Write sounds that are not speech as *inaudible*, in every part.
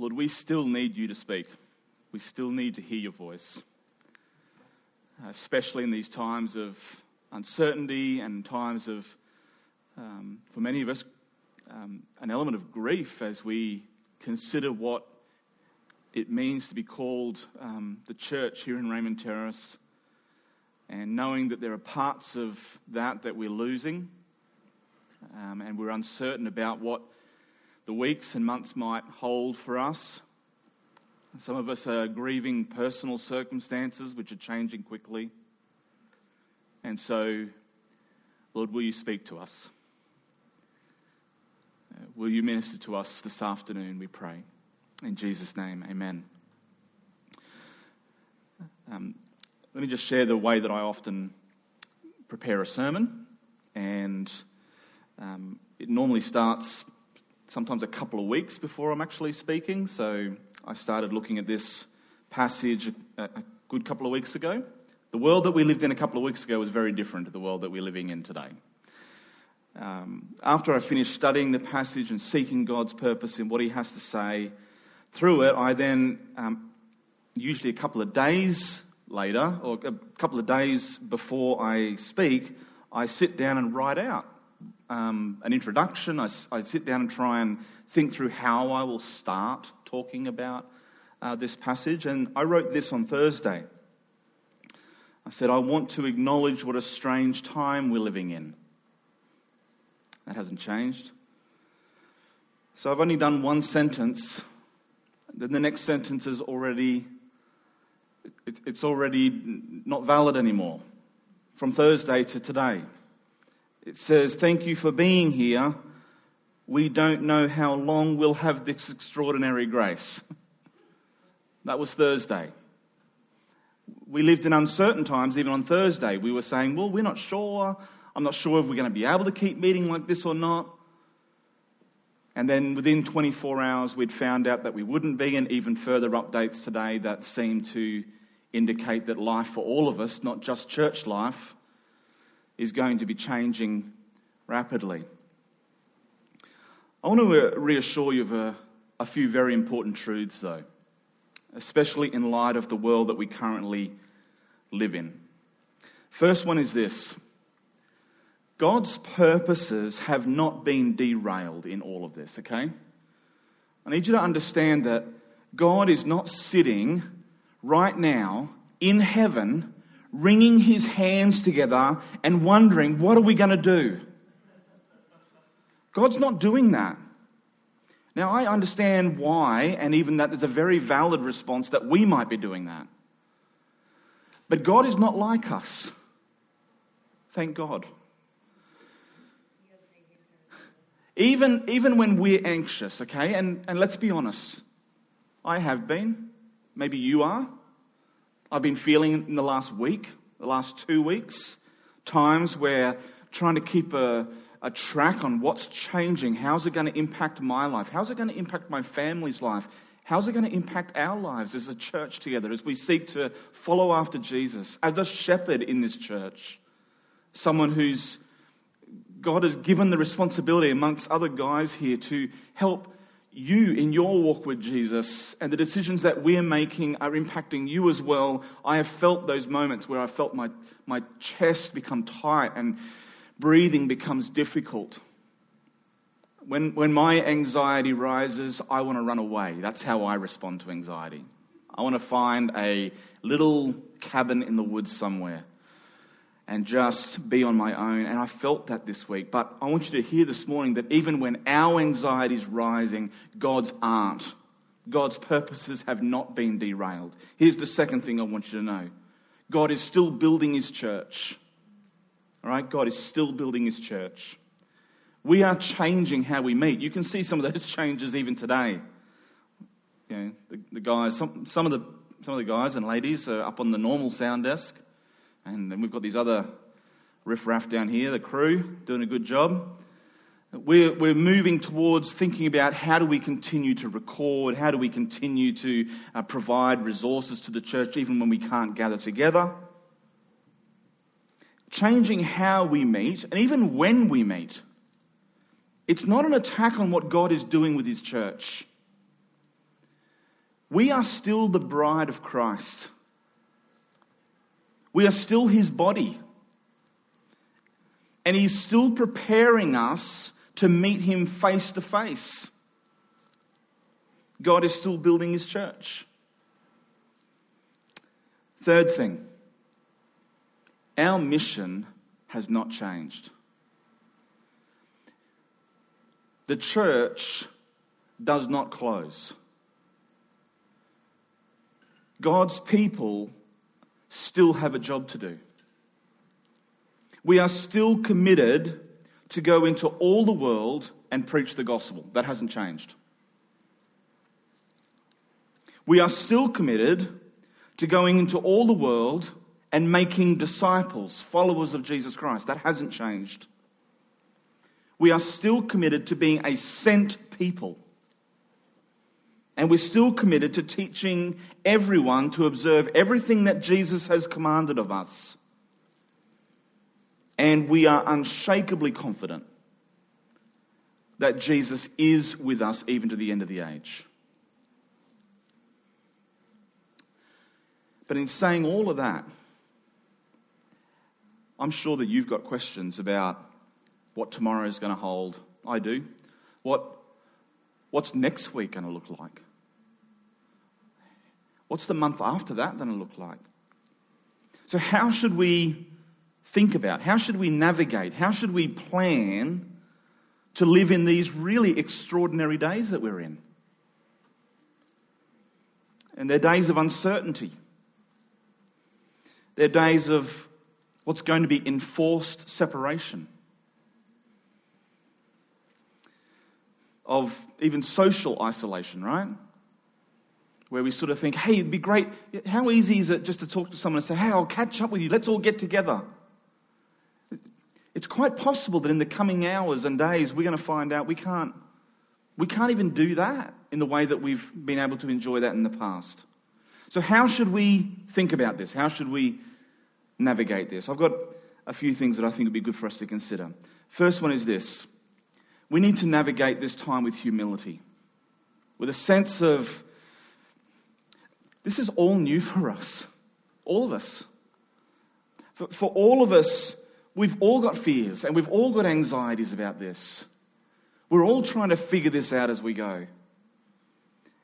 Lord, we still need you to speak. We still need to hear your voice, especially in these times of uncertainty and times of, um, for many of us, um, an element of grief as we consider what it means to be called um, the church here in Raymond Terrace, and knowing that there are parts of that that we're losing, um, and we're uncertain about what the weeks and months might hold for us. Some of us are grieving personal circumstances which are changing quickly. And so, Lord, will you speak to us? Will you minister to us this afternoon, we pray. In Jesus' name, amen. Um, let me just share the way that I often prepare a sermon. And um, it normally starts sometimes a couple of weeks before I'm actually speaking. So I started looking at this passage a, good couple of weeks ago. The world that we lived in a couple of weeks ago was very different to the world that we're living in today. Um, after I finished studying the passage and seeking God's purpose in what He has to say through it, I then, um, usually a couple of days later, or a couple of days before I speak, I sit down and write out um, an introduction. I, I, sit down and try and think through how I will start talking about uh, this passage. And I wrote this on Thursday. I said, I want to acknowledge what a strange time we're living in. That hasn't changed. So I've only done one sentence. Then the next sentence is already, it, it's already not valid anymore. From Thursday to today. It says, Thank you for being here. We don't know how long we'll have this extraordinary grace. *laughs* That was Thursday. We lived in uncertain times, even on Thursday. We were saying, Well, we're not sure. I'm not sure if we're going to be able to keep meeting like this or not. And then within 24 hours, we'd found out that we wouldn't be, and even further updates today that seem to indicate that life for all of us, not just church life, is going to be changing rapidly. I want to reassure you of a, a few very important truths, though, especially in light of the world that we currently live in. First one is this God's purposes have not been derailed in all of this, okay? I need you to understand that God is not sitting right now in heaven wringing his hands together and wondering, what are we going to do? God's not doing that. Now, I understand why, and even that there's a very valid response that we might be doing that. But God is not like us. Thank God. Even, even when we're anxious, okay, and, and let's be honest, I have been, maybe you are. I've been feeling in the last week, the last two weeks, times where trying to keep a, a track on what's changing, how's it going to impact my life, how's it going to impact my family's life, how's it going to impact our lives as a church together as we seek to follow after Jesus, as a shepherd in this church, someone who's God has given the responsibility amongst other guys here to help you in your walk with Jesus and the decisions that we're making are impacting you as well. I have felt those moments where I felt my, my chest become tight and breathing becomes difficult. When, when my anxiety rises, I want to run away. That's how I respond to anxiety. I want to find a little cabin in the woods somewhere and just be on my own. And I felt that this week. But I want you to hear this morning that even when our anxiety is rising, God's aren't. God's purposes have not been derailed. Here's the second thing I want you to know God is still building his church. All right? God is still building his church. We are changing how we meet. You can see some of those *laughs* changes even today. You know, the, the guys, some, some, of the, some of the guys and ladies are up on the normal sound desk. And then we've got these other riffraff down here, the crew, doing a good job. We're, we're moving towards thinking about how do we continue to record, how do we continue to uh, provide resources to the church even when we can't gather together. Changing how we meet, and even when we meet. It's not an attack on what God is doing with His church. We are still the bride of Christ. We are still his body. And he's still preparing us to meet him face to face. God is still building his church. Third thing, our mission has not changed. The church does not close. God's people still have a job to do. We are still committed to go into all the world and preach the gospel. That hasn't changed. We are still committed to going into all the world and making disciples, followers of Jesus Christ. That hasn't changed. We are still committed to being a sent people. And we're still committed to teaching everyone to observe everything that Jesus has commanded of us. And we are unshakably confident that Jesus is with us even to the end of the age. But in saying all of that, I'm sure that you've got questions about what tomorrow is going to hold. I do. What, what's next week going to look like? What's the month after that going to look like? So, how should we think about? How should we navigate? How should we plan to live in these really extraordinary days that we're in? And they're days of uncertainty. They're days of what's going to be enforced separation, of even social isolation, right? Where we sort of think, hey, it'd be great. How easy is it just to talk to someone and say, hey, I'll catch up with you. Let's all get together. It's quite possible that in the coming hours and days, we're going to find out we can't, we can't even do that in the way that we've been able to enjoy that in the past. So, how should we think about this? How should we navigate this? I've got a few things that I think would be good for us to consider. First one is this we need to navigate this time with humility, with a sense of this is all new for us, all of us. For, for all of us, we've all got fears and we've all got anxieties about this. We're all trying to figure this out as we go.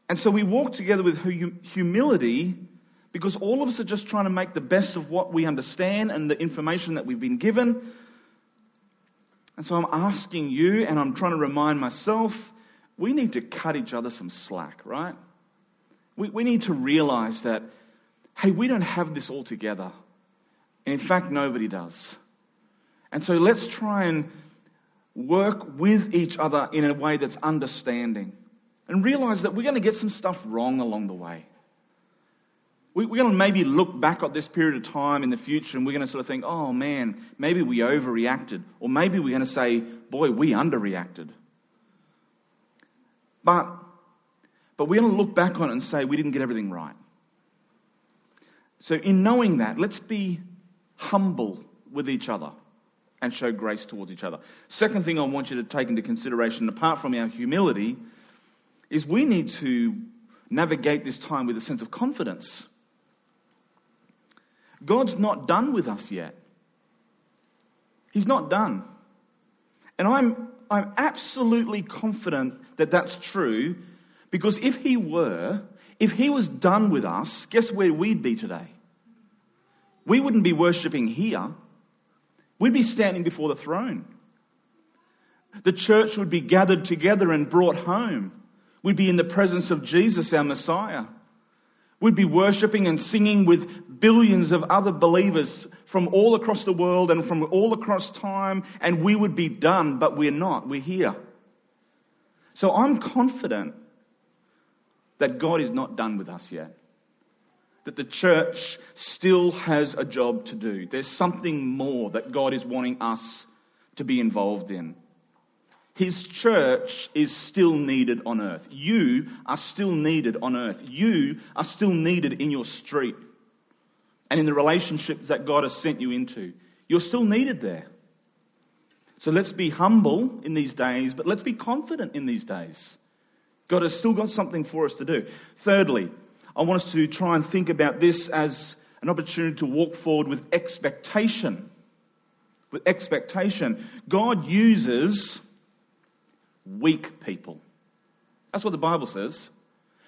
And so we walk together with humility because all of us are just trying to make the best of what we understand and the information that we've been given. And so I'm asking you, and I'm trying to remind myself, we need to cut each other some slack, right? We, we need to realize that, hey, we don't have this all together. And in fact, nobody does. And so let's try and work with each other in a way that's understanding and realize that we're going to get some stuff wrong along the way. We're going to maybe look back at this period of time in the future and we're going to sort of think, oh man, maybe we overreacted. Or maybe we're going to say, boy, we underreacted. But, but we're going to look back on it and say, we didn't get everything right. So, in knowing that, let's be humble with each other and show grace towards each other. Second thing I want you to take into consideration, apart from our humility, is we need to navigate this time with a sense of confidence. God's not done with us yet. He's not done. And I'm, I'm absolutely confident that that's true because if He were, if He was done with us, guess where we'd be today? We wouldn't be worshipping here, we'd be standing before the throne. The church would be gathered together and brought home. We'd be in the presence of Jesus, our Messiah. We'd be worshipping and singing with billions of other believers from all across the world and from all across time, and we would be done, but we're not. We're here. So I'm confident that God is not done with us yet. That the church still has a job to do. There's something more that God is wanting us to be involved in. His church is still needed on earth. You are still needed on earth. You are still needed in your street and in the relationships that God has sent you into. You're still needed there. So let's be humble in these days, but let's be confident in these days. God has still got something for us to do. Thirdly, I want us to try and think about this as an opportunity to walk forward with expectation. With expectation. God uses weak people. That's what the Bible says.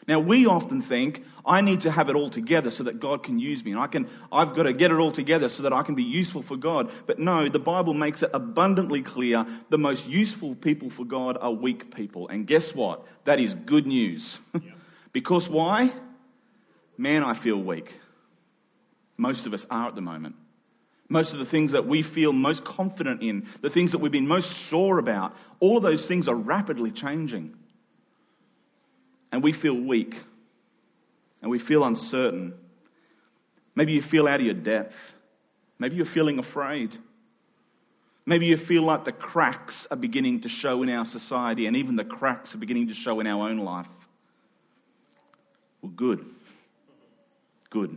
Now, we often think, I need to have it all together so that God can use me. And I can, I've got to get it all together so that I can be useful for God. But no, the Bible makes it abundantly clear the most useful people for God are weak people. And guess what? That is good news. *laughs* because why? Man, I feel weak. Most of us are at the moment. Most of the things that we feel most confident in, the things that we've been most sure about, all of those things are rapidly changing and we feel weak and we feel uncertain. Maybe you feel out of your depth. Maybe you're feeling afraid. Maybe you feel like the cracks are beginning to show in our society, and even the cracks are beginning to show in our own life. Well, good. Good.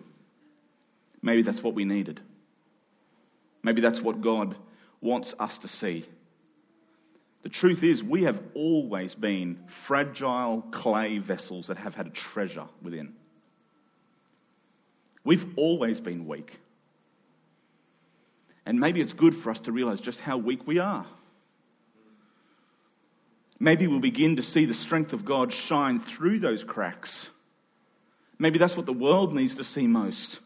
Maybe that's what we needed. Maybe that's what God wants us to see. The truth is, we have always been fragile clay vessels that have had a treasure within. We've always been weak. And maybe it's good for us to realize just how weak we are. Maybe we'll begin to see the strength of God shine through those cracks. Maybe that's what the world needs to see most.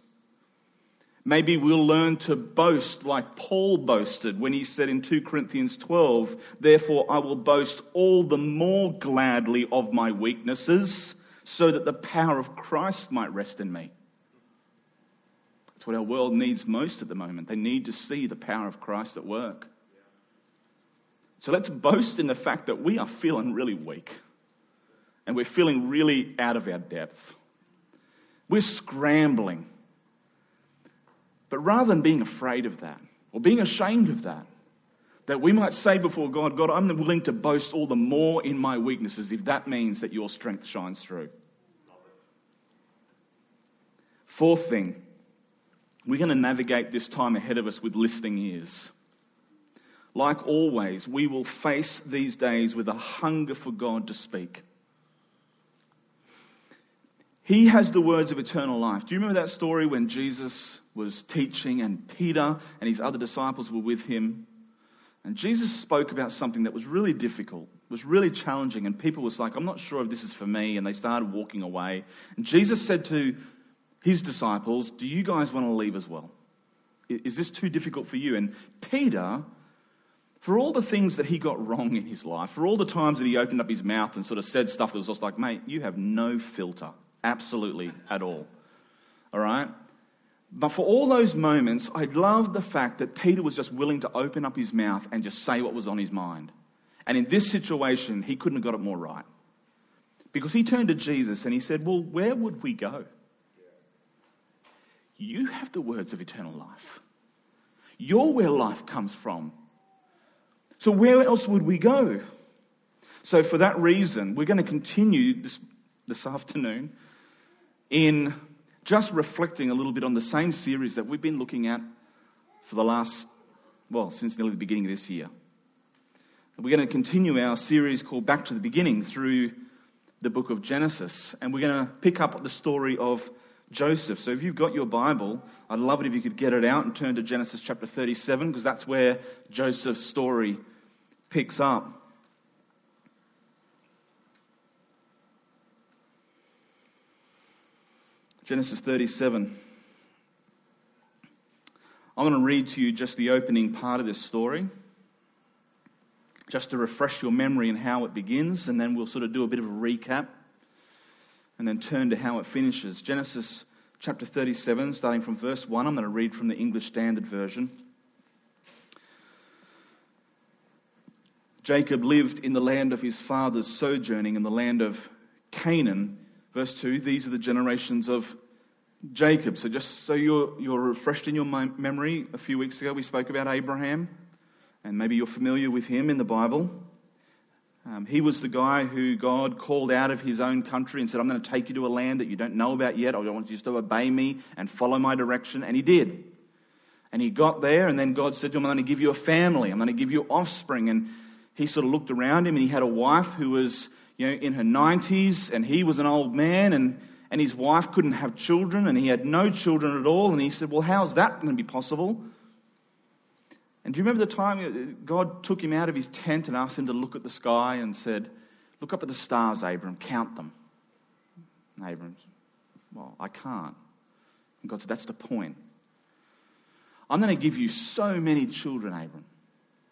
Maybe we'll learn to boast like Paul boasted when he said in 2 Corinthians 12, Therefore I will boast all the more gladly of my weaknesses, so that the power of Christ might rest in me. That's what our world needs most at the moment. They need to see the power of Christ at work. So let's boast in the fact that we are feeling really weak and we're feeling really out of our depth. We're scrambling but rather than being afraid of that or being ashamed of that, that we might say before God, God, I'm willing to boast all the more in my weaknesses if that means that your strength shines through. Fourth thing, we're going to navigate this time ahead of us with listening ears. Like always, we will face these days with a hunger for God to speak. He has the words of eternal life. Do you remember that story when Jesus was teaching and Peter and his other disciples were with him? And Jesus spoke about something that was really difficult, was really challenging, and people was like, I'm not sure if this is for me, and they started walking away. And Jesus said to his disciples, Do you guys want to leave as well? Is this too difficult for you? And Peter, for all the things that he got wrong in his life, for all the times that he opened up his mouth and sort of said stuff that was just like, mate, you have no filter. Absolutely at all. All right? But for all those moments, I loved the fact that Peter was just willing to open up his mouth and just say what was on his mind. And in this situation, he couldn't have got it more right. Because he turned to Jesus and he said, Well, where would we go? You have the words of eternal life. You're where life comes from. So, where else would we go? So, for that reason, we're going to continue this, this afternoon in just reflecting a little bit on the same series that we've been looking at for the last, well, since nearly the beginning of this year. We're going to continue our series called Back to the Beginning through the book of Genesis, and we're going to pick up the story of Joseph. So if you've got your Bible, I'd love it if you could get it out and turn to Genesis chapter 37, because that's where Joseph's story picks up. Genesis 37. I'm going to read to you just the opening part of this story, just to refresh your memory and how it begins, and then we'll sort of do a bit of a recap and then turn to how it finishes. Genesis chapter 37, starting from verse 1. I'm going to read from the English Standard Version. Jacob lived in the land of his fathers, sojourning in the land of Canaan Verse 2 These are the generations of Jacob. So, just so you're, you're refreshed in your memory, a few weeks ago we spoke about Abraham, and maybe you're familiar with him in the Bible. Um, he was the guy who God called out of his own country and said, I'm going to take you to a land that you don't know about yet. I want you to obey me and follow my direction. And he did. And he got there, and then God said to him, I'm going to give you a family. I'm going to give you offspring. And he sort of looked around him, and he had a wife who was you know, in her 90s, and he was an old man, and, and his wife couldn't have children, and he had no children at all. And he said, Well, how's that going to be possible? And do you remember the time uh, God took him out of his tent and asked him to look at the sky and said, Look up at the stars, Abram, count them. And Abram, Well, I can't. And God said, That's the point. I'm going to give you so many children, Abram.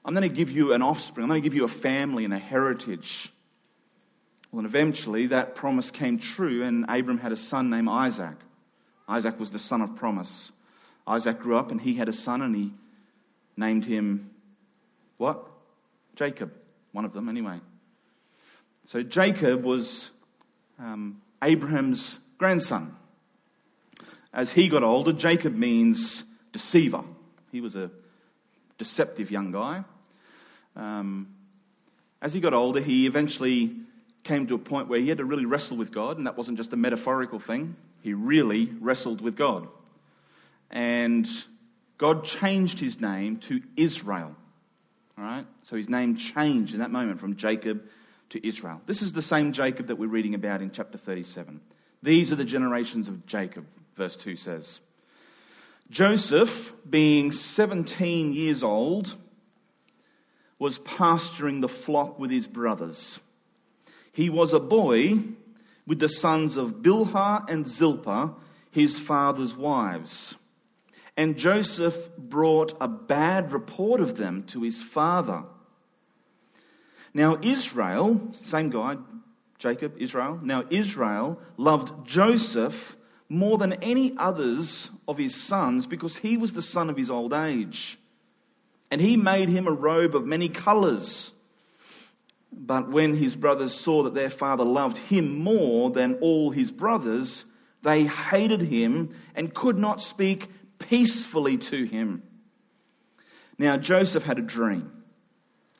I'm going to give you an offspring. I'm going to give you a family and a heritage. Well, and eventually that promise came true, and Abram had a son named Isaac. Isaac was the son of promise. Isaac grew up, and he had a son, and he named him what? Jacob. One of them, anyway. So Jacob was um, Abraham's grandson. As he got older, Jacob means deceiver. He was a deceptive young guy. Um, as he got older, he eventually came to a point where he had to really wrestle with God, and that wasn't just a metaphorical thing. He really wrestled with God. And God changed his name to Israel. All right? So his name changed in that moment from Jacob to Israel. This is the same Jacob that we're reading about in chapter 37. These are the generations of Jacob, verse 2 says. Joseph, being 17 years old, was pasturing the flock with his brothers. He was a boy with the sons of Bilhah and Zilpah, his father's wives. And Joseph brought a bad report of them to his father. Now, Israel, same guy, Jacob, Israel. Now, Israel loved Joseph more than any others of his sons because he was the son of his old age. And he made him a robe of many colors. But when his brothers saw that their father loved him more than all his brothers, they hated him and could not speak peacefully to him. Now, Joseph had a dream.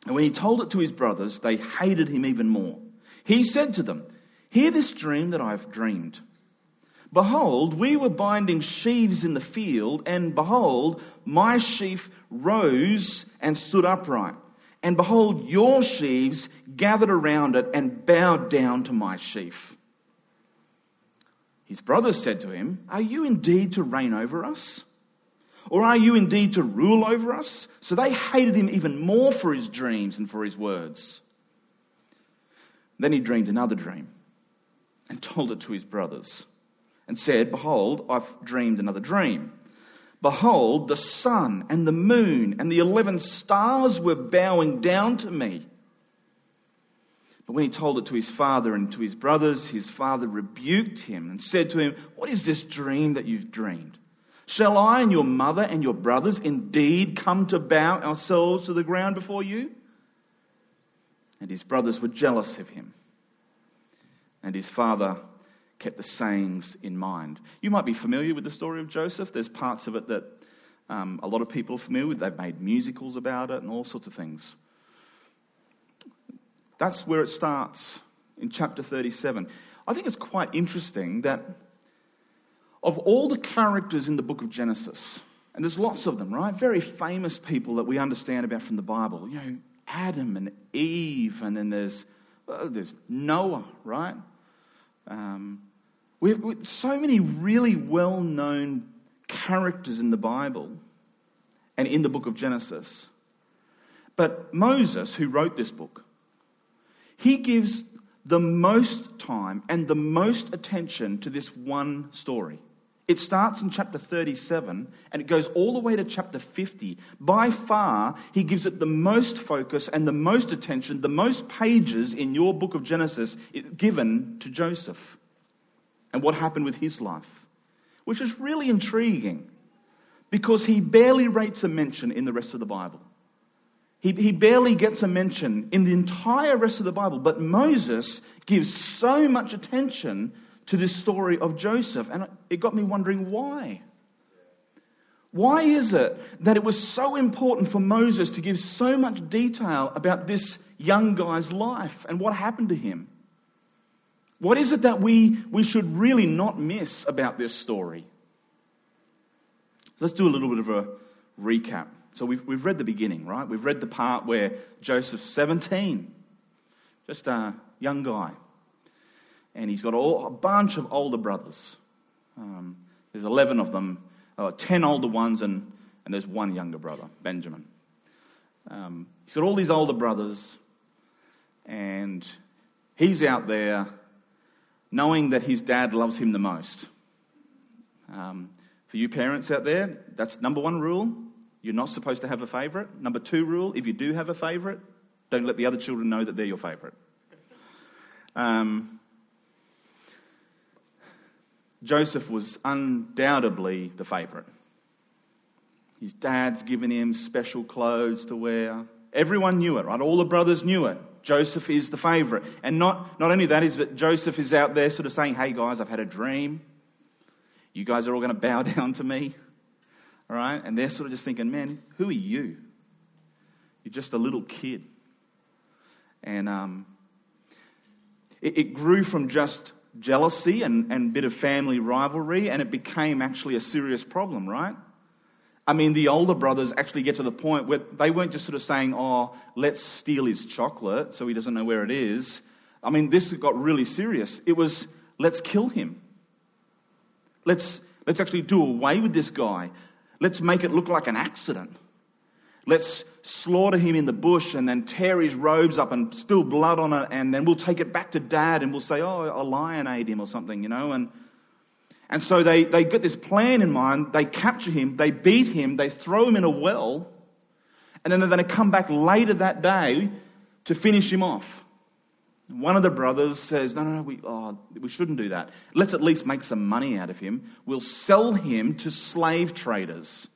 And when he told it to his brothers, they hated him even more. He said to them, Hear this dream that I've dreamed. Behold, we were binding sheaves in the field, and behold, my sheaf rose and stood upright. And behold, your sheaves gathered around it and bowed down to my sheaf. His brothers said to him, Are you indeed to reign over us? Or are you indeed to rule over us? So they hated him even more for his dreams and for his words. Then he dreamed another dream and told it to his brothers and said, Behold, I've dreamed another dream. Behold, the sun and the moon and the eleven stars were bowing down to me. But when he told it to his father and to his brothers, his father rebuked him and said to him, What is this dream that you've dreamed? Shall I and your mother and your brothers indeed come to bow ourselves to the ground before you? And his brothers were jealous of him. And his father kept the sayings in mind. You might be familiar with the story of Joseph. There's parts of it that um, a lot of people are familiar with. They've made musicals about it and all sorts of things. That's where it starts in chapter 37. I think it's quite interesting that of all the characters in the book of Genesis, and there's lots of them, right? Very famous people that we understand about from the Bible. You know, Adam and Eve, and then there's, oh, there's Noah, right? Um, we have so many really well known characters in the Bible and in the book of Genesis. But Moses, who wrote this book, he gives the most time and the most attention to this one story. It starts in chapter 37 and it goes all the way to chapter 50. By far, he gives it the most focus and the most attention, the most pages in your book of Genesis given to Joseph and what happened with his life, which is really intriguing because he barely rates a mention in the rest of the Bible. He, he barely gets a mention in the entire rest of the Bible, but Moses gives so much attention to this story of Joseph, and it got me wondering why. Why is it that it was so important for Moses to give so much detail about this young guy's life and what happened to him? What is it that we, we should really not miss about this story? Let's do a little bit of a recap. So we've, we've read the beginning, right? We've read the part where Joseph's 17, just a young guy. and he's got all, a bunch of older brothers. Um, there's 11 of them, uh, 10 older ones, and, and there's one younger brother, Benjamin. Um, he's got all these older brothers, and he's out there knowing that his dad loves him the most. Um, for you parents out there, that's number one rule. You're not supposed to have a favorite. Number two rule if you do have a favorite, don't let the other children know that they're your favorite. Um, Joseph was undoubtedly the favorite. His dad's given him special clothes to wear. Everyone knew it, right? All the brothers knew it. Joseph is the favorite. And not, not only that is that Joseph is out there sort of saying, hey guys, I've had a dream. You guys are all going to bow *laughs* down to me. All right? And they're sort of just thinking, man, who are you? You're just a little kid. And um, it, it grew from just jealousy and, and bit of family rivalry, and it became actually a serious problem, right? I mean, the older brothers actually get to the point where they weren't just sort of saying, oh, let's steal his chocolate so he doesn't know where it is. I mean, this got really serious. It was, let's kill him. Let's, let's actually do away with this guy. Let's make it look like an accident. Let's slaughter him in the bush and then tear his robes up and spill blood on it, and then we'll take it back to dad and we'll say, oh, a lion ate him or something, you know. And, and so they, they get this plan in mind. They capture him, they beat him, they throw him in a well, and then they're going to come back later that day to finish him off. One of the brothers says, No, no, no, we, oh, we shouldn't do that. Let's at least make some money out of him. We'll sell him to slave traders.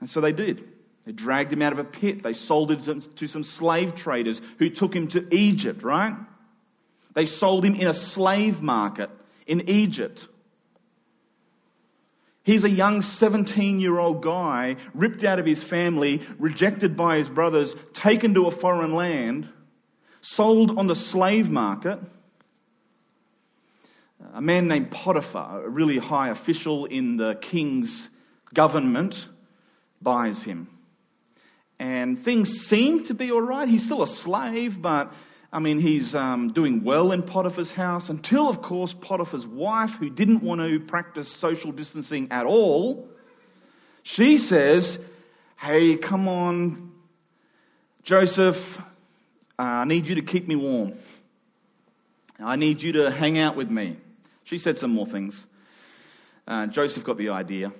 And so they did. They dragged him out of a pit. They sold him to some slave traders who took him to Egypt, right? They sold him in a slave market in Egypt. He's a young 17 year old guy, ripped out of his family, rejected by his brothers, taken to a foreign land, sold on the slave market. A man named Potiphar, a really high official in the king's government, buys him. And things seem to be all right. He's still a slave, but I mean, he's um, doing well in Potiphar's house until, of course, Potiphar's wife, who didn't want to practice social distancing at all, she says, Hey, come on, Joseph, uh, I need you to keep me warm. I need you to hang out with me. She said some more things. Uh, Joseph got the idea.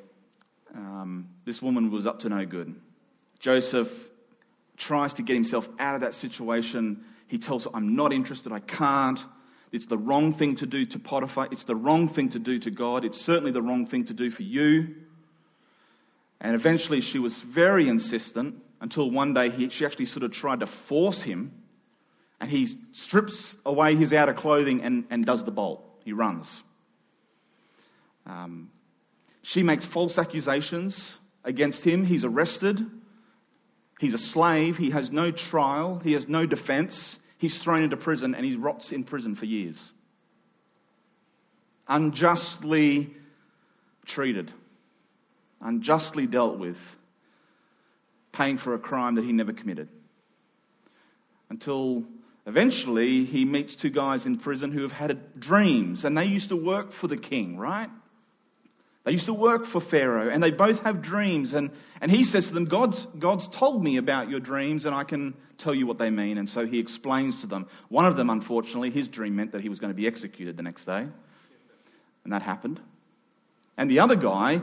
Um, this woman was up to no good. Joseph tries to get himself out of that situation. He tells her, I'm not interested, I can't. It's the wrong thing to do to Potiphar. It's the wrong thing to do to God. It's certainly the wrong thing to do for you. And eventually she was very insistent until one day he, she actually sort of tried to force him. And he strips away his outer clothing and, and does the bolt. He runs. Um, she makes false accusations against him. He's arrested. He's a slave. He has no trial. He has no defense. He's thrown into prison and he rots in prison for years. Unjustly treated, unjustly dealt with, paying for a crime that he never committed. Until eventually he meets two guys in prison who have had dreams and they used to work for the king, right? They used to work for Pharaoh, and they both have dreams. And, and he says to them, God's, God's told me about your dreams, and I can tell you what they mean. And so he explains to them. One of them, unfortunately, his dream meant that he was going to be executed the next day. And that happened. And the other guy,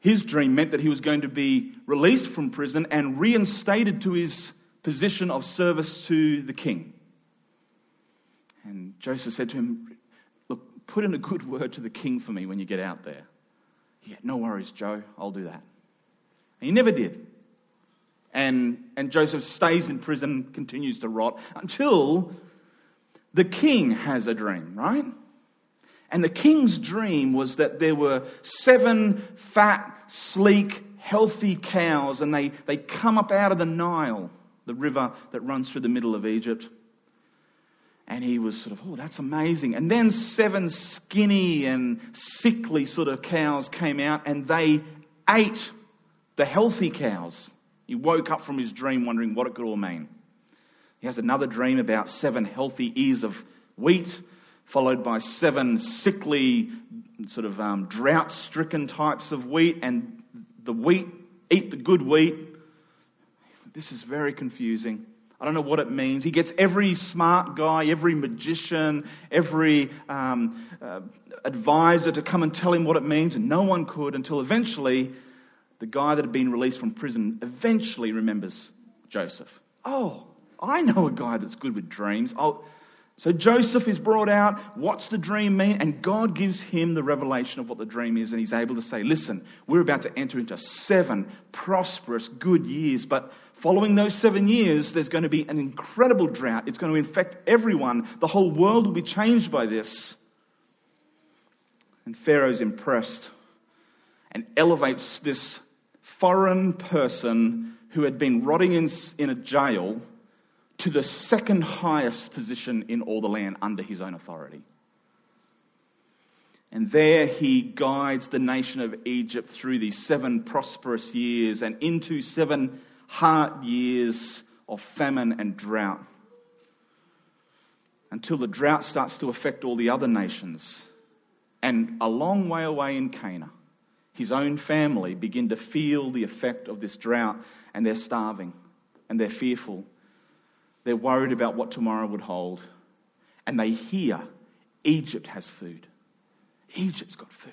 his dream meant that he was going to be released from prison and reinstated to his position of service to the king. And Joseph said to him, Look, put in a good word to the king for me when you get out there. Yeah, no worries, Joe, I'll do that. And he never did. And, and Joseph stays in prison, continues to rot until the king has a dream, right? And the king's dream was that there were seven fat, sleek, healthy cows, and they, they come up out of the Nile, the river that runs through the middle of Egypt. And he was sort of, oh, that's amazing. And then seven skinny and sickly sort of cows came out and they ate the healthy cows. He woke up from his dream wondering what it could all mean. He has another dream about seven healthy ears of wheat, followed by seven sickly, sort of um, drought stricken types of wheat, and the wheat, eat the good wheat. This is very confusing. I don't know what it means. He gets every smart guy, every magician, every um, uh, advisor to come and tell him what it means, and no one could until eventually the guy that had been released from prison eventually remembers Joseph. Oh, I know a guy that's good with dreams. I'll... So Joseph is brought out. What's the dream mean? And God gives him the revelation of what the dream is, and he's able to say, Listen, we're about to enter into seven prosperous, good years, but following those seven years, there's going to be an incredible drought. It's going to infect everyone. The whole world will be changed by this. And Pharaoh's impressed and elevates this foreign person who had been rotting in, in a jail to the second highest position in all the land under his own authority. And there he guides the nation of Egypt through these seven prosperous years and into seven hard years of famine and drought. Until the drought starts to affect all the other nations. And a long way away in Canaan, his own family begin to feel the effect of this drought and they're starving and they're fearful. They're worried about what tomorrow would hold. And they hear Egypt has food. Egypt's got food.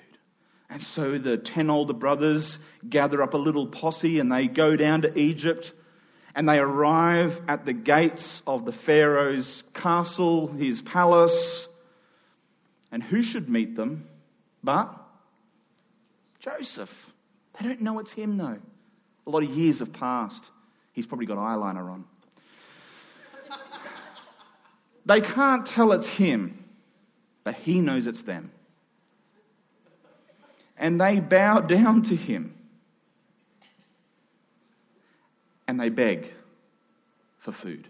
And so the 10 older brothers gather up a little posse and they go down to Egypt and they arrive at the gates of the Pharaoh's castle, his palace. And who should meet them but Joseph? They don't know it's him, though. A lot of years have passed. He's probably got eyeliner on. They can't tell it's him, but he knows it's them. And they bow down to him. And they beg for food.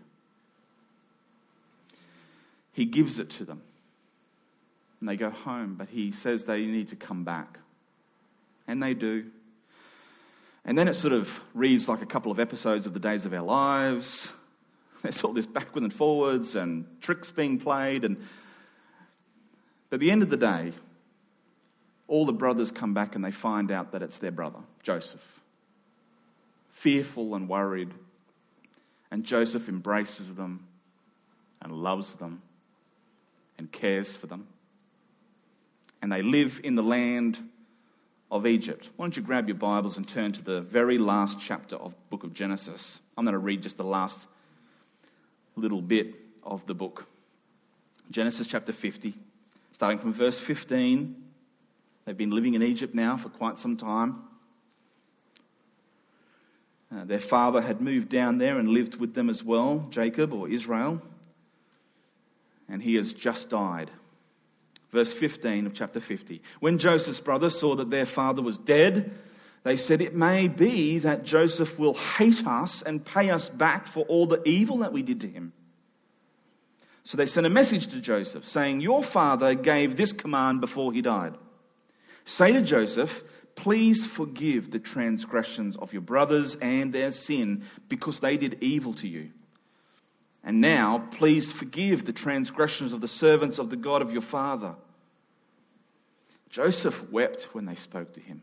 He gives it to them. And they go home, but he says they need to come back. And they do. And then it sort of reads like a couple of episodes of the days of our lives. *laughs* There's all this backwards and forwards and tricks being played. And at the end of the day, all the brothers come back and they find out that it's their brother, Joseph. Fearful and worried. And Joseph embraces them and loves them and cares for them. And they live in the land of Egypt. Why don't you grab your Bibles and turn to the very last chapter of book of Genesis? I'm going to read just the last little bit of the book. Genesis chapter 50, starting from verse 15. They've been living in Egypt now for quite some time. Uh, their father had moved down there and lived with them as well, Jacob or Israel, and he has just died verse 15 of chapter 50. When Joseph's brothers saw that their father was dead, they said, It may be that Joseph will hate us and pay us back for all the evil that we did to him. So they sent a message to Joseph saying, Your father gave this command before he died. Say to Joseph, Please forgive the transgressions of your brothers and their sin because they did evil to you. And now, please forgive the transgressions of the servants of the God of your father. Joseph wept when they spoke to him.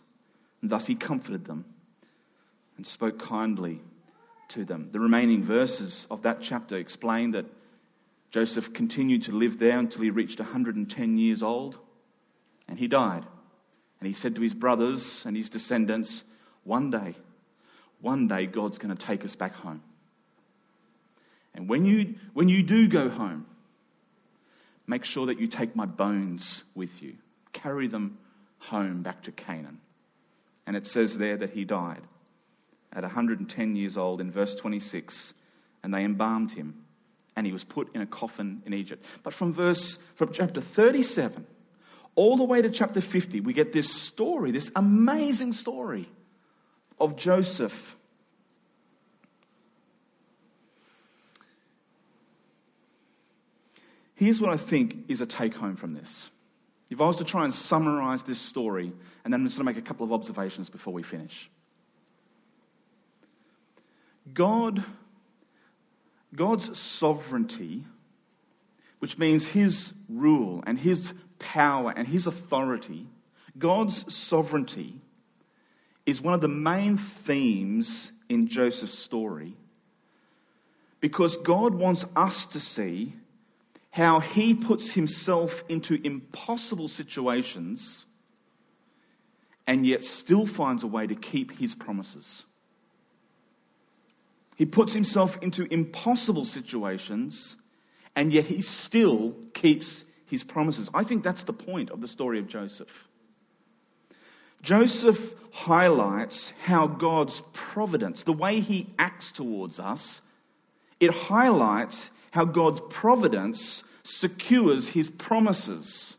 And thus he comforted them and spoke kindly to them. The remaining verses of that chapter explain that Joseph continued to live there until he reached 110 years old and he died. And he said to his brothers and his descendants, One day, one day God's going to take us back home. And when you, when you do go home, make sure that you take my bones with you. Carry them home back to Canaan. And it says there that he died at 110 years old in verse 26 and they embalmed him, and he was put in a coffin in Egypt. But from verse, from chapter 37 all the way to chapter 50, we get this story, this amazing story of Joseph. Here's what I think is a take home from this. If I was to try and summarize this story, and then I'm just going to make a couple of observations before we finish. God, God's sovereignty, which means his rule and his power and his authority, God's sovereignty is one of the main themes in Joseph's story because God wants us to see how he puts himself into impossible situations and yet still finds a way to keep his promises. He puts himself into impossible situations and yet he still keeps his promises. I think that's the point of the story of Joseph. Joseph highlights how God's providence, the way he acts towards us, it highlights how God's providence secures his promises.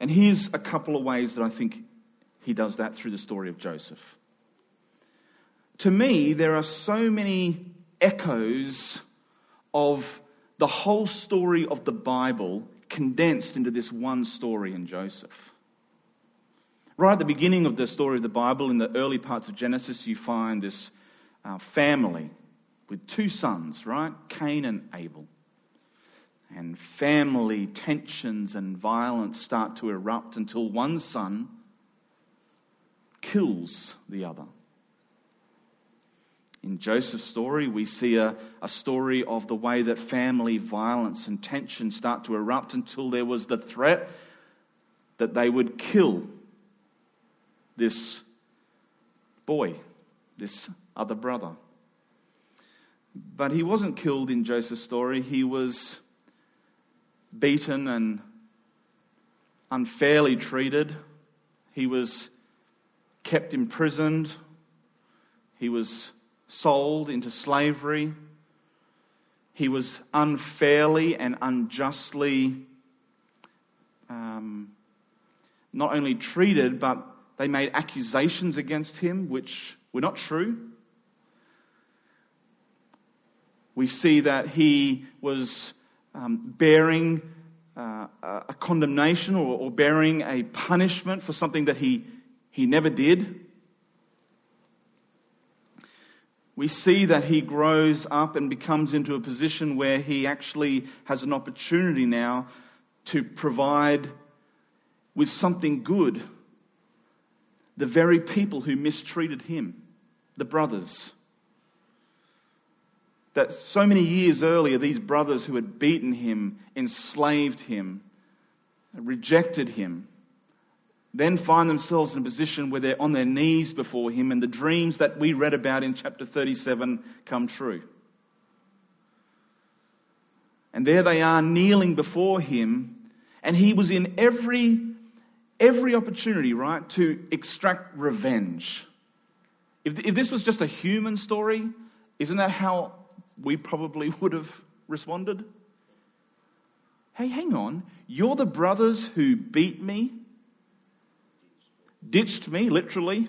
And here's a couple of ways that I think he does that through the story of Joseph. To me, there are so many echoes of the whole story of the Bible condensed into this one story in Joseph. Right at the beginning of the story of the Bible, in the early parts of Genesis, you find this uh, family with two sons, right? Cain and Abel. And family tensions and violence start to erupt until one son kills the other. In Joseph's story, we see a, a story of the way that family violence and tension start to erupt until there was the threat that they would kill this boy, this other brother. But he wasn't killed in Joseph's story. He was beaten and unfairly treated. He was kept imprisoned. He was sold into slavery. He was unfairly and unjustly um, not only treated, but they made accusations against him which were not true. We see that he was um, bearing uh, a condemnation or, or bearing a punishment for something that he, he never did. we see that he grows up and becomes into a position where he actually has an opportunity now to provide with something good the very people who mistreated him, the brothers. That so many years earlier, these brothers who had beaten him, enslaved him, rejected him, then find themselves in a position where they're on their knees before Him and the dreams that we read about in chapter 37 come true. And there they are kneeling before Him, and He was in every, every opportunity, right, to extract revenge. If, if this was just a human story, isn't that how we probably *laughs* would have responded? Hey, hang on. You're the brothers who beat me ditched me, literally,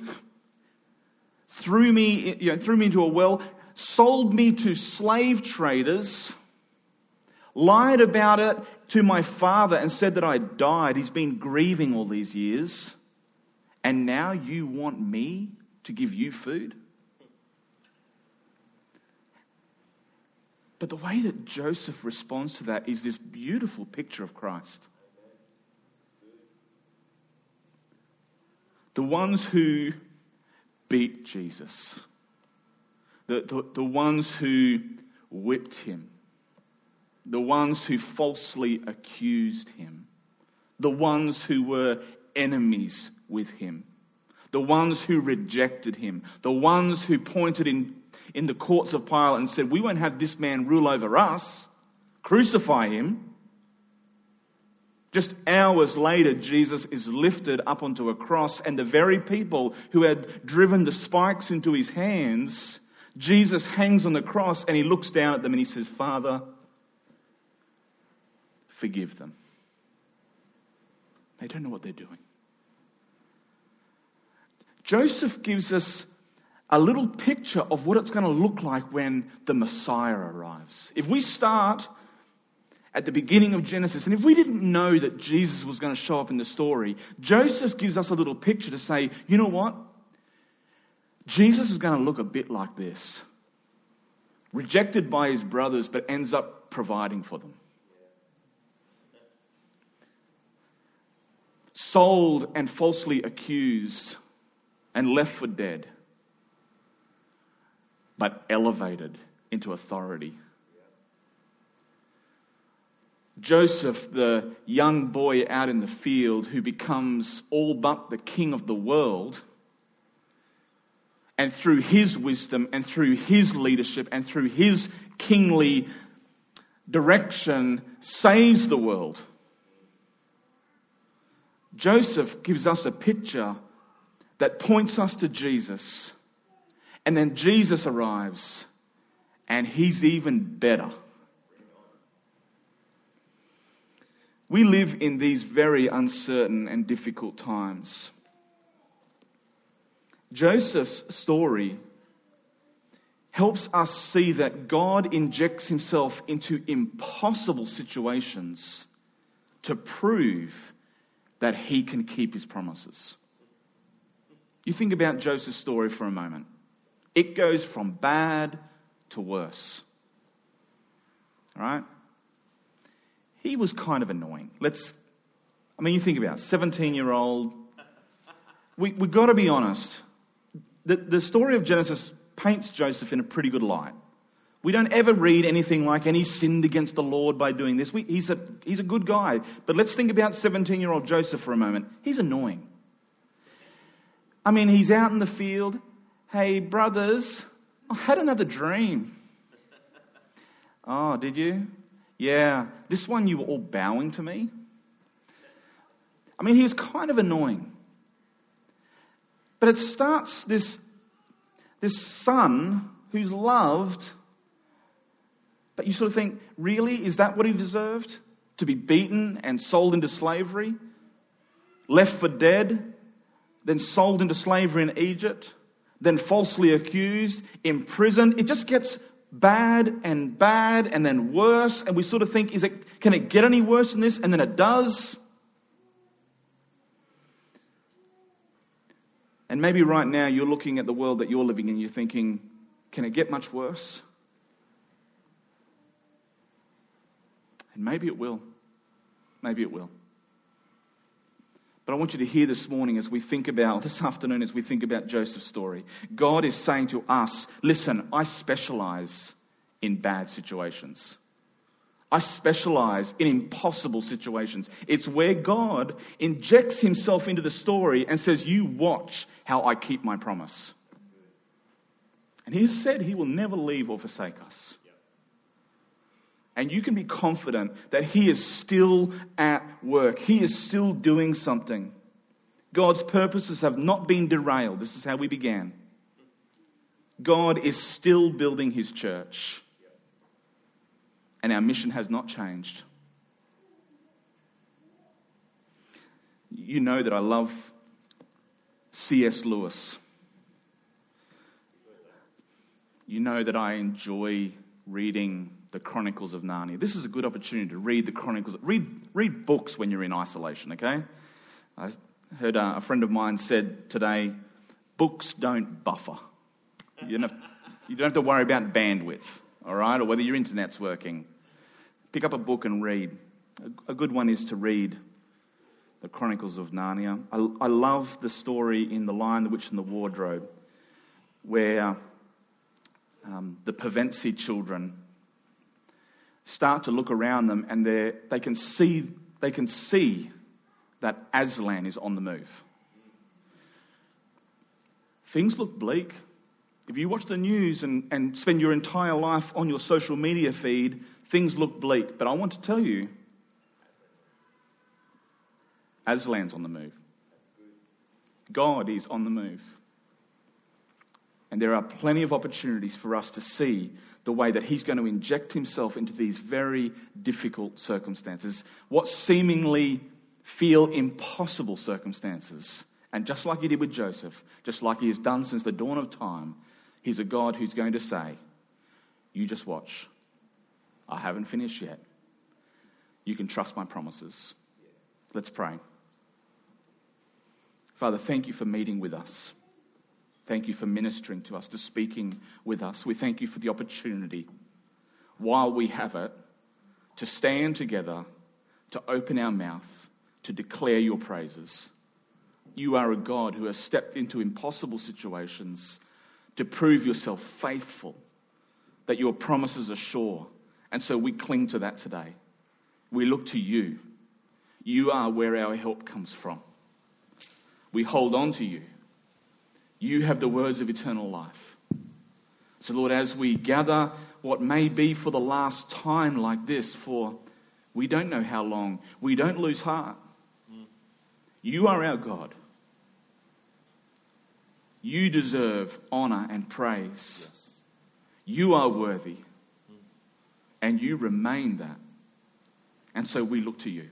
*laughs* threw me, you know, threw me into a well, sold me to slave traders, lied about it to my father and said that I died. He's been grieving all these years. And now you want me to give you food? But the way that Joseph responds to that is this beautiful picture of Christ. The ones who beat Jesus, the, the, the ones who whipped him, the ones who falsely accused him, the ones who were enemies with him, the ones who rejected him, the ones who pointed in, in the courts of Pilate and said, We won't have this man rule over us, crucify him. Just hours later, Jesus is lifted up onto a cross, and the very people who had driven the spikes into his hands Jesus hangs on the cross and he looks down at them and he says, Father, forgive them. They don't know what they're doing. Joseph gives us a little picture of what it's going to look like when the Messiah arrives. If we start at the beginning of Genesis, and if we didn't know that Jesus was going to show up in the story, Joseph gives us a little picture to say, you know what? Jesus is going to look a bit like this rejected by his brothers, but ends up providing for them. Sold and falsely accused and left for dead, but elevated into authority. Joseph, the young boy out in the field who becomes all but the king of the world and through his wisdom and through his leadership and through his kingly direction saves the world. Joseph gives us a picture that points us to Jesus. And then Jesus arrives, and he's even better. We live in these very uncertain and difficult times. Joseph's story helps us see that God injects himself into impossible situations to prove that he can keep his promises. You think about Joseph's story for a moment. It goes from bad to worse. All right? He was kind of annoying. Let's, I mean, you think about 17 year old. We, we've got to be honest the, the story of Genesis paints Joseph in a pretty good light. We don't ever read anything like, and he sinned against the Lord by doing this. We, he's, a, he's a good guy. But let's think about 17 year old Joseph for a moment. He's annoying. I mean, he's out in the field. Hey, brothers, I had another dream. oh, did you? Yeah. This one you were all bowing to me. I mean, he was kind of annoying. But it starts this, this son who's loved, but you sort of think, really? Is that what he deserved? To be beaten and sold into slavery? Left for dead? Then sold into slavery in Egypt? Then falsely accused? Imprisoned? It just gets bad and bad and then worse. And we sort of think, is it, can it get any worse than this? And then it does. And maybe right now you're looking at the world that you're living in, you're thinking, can it get much worse? And maybe it will. Maybe it will. But I want you to hear this morning as we think about, this afternoon, as we think about Joseph's story. God is saying to us, listen, I specialize in bad situations. I specialize in impossible situations. It's where God injects himself into the story and says, You watch how I keep my promise. And he has said he will never leave or forsake us. And you can be confident that he is still at work, he is still doing something. God's purposes have not been derailed. This is how we began. God is still building his church and our mission has not changed. You know that I love C.S. Lewis. You know that I enjoy reading the Chronicles of Narnia. This is a good opportunity to read the Chronicles. Read, read books when you're in isolation, okay? I heard uh, a friend of mine said today books don't buffer. You don't, have, you don't have to worry about bandwidth, all right, or whether your internet's working pick up a book and read. A good one is to read the Chronicles of Narnia. I, I love the story in The Lion, the Witch, and the Wardrobe, where um, the Pevensie children start to look around them and they can see they can see that Aslan is on the move. Things look bleak. If you watch the news and, and spend your entire life on your social media feed, things look bleak. But I want to tell you, Aslan's on the move. God is on the move. And there are plenty of opportunities for us to see the way that He's going to inject Himself into these very difficult circumstances, what seemingly feel impossible circumstances. And just like He did with Joseph, just like He has done since the dawn of time, He's a God who's going to say, You just watch. I haven't finished yet. You can trust my promises. Let's pray. Father, thank you for meeting with us. Thank you for ministering to us, to speaking with us. We thank you for the opportunity, while we have it, to stand together, to open our mouth, to declare your praises. You are a God who has stepped into impossible situations to prove yourself faithful, that your promises are sure. And so we cling to that today. We look to you. You are where our help comes from. We hold on to you. You have the words of eternal life. So, Lord, as we gather what may be for the last time like this, for we don't know how long, we don't lose heart. You are our God. You deserve honor and praise. Yes. You are worthy. And you remain that. And so we look to you.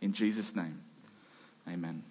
In Jesus' name, amen.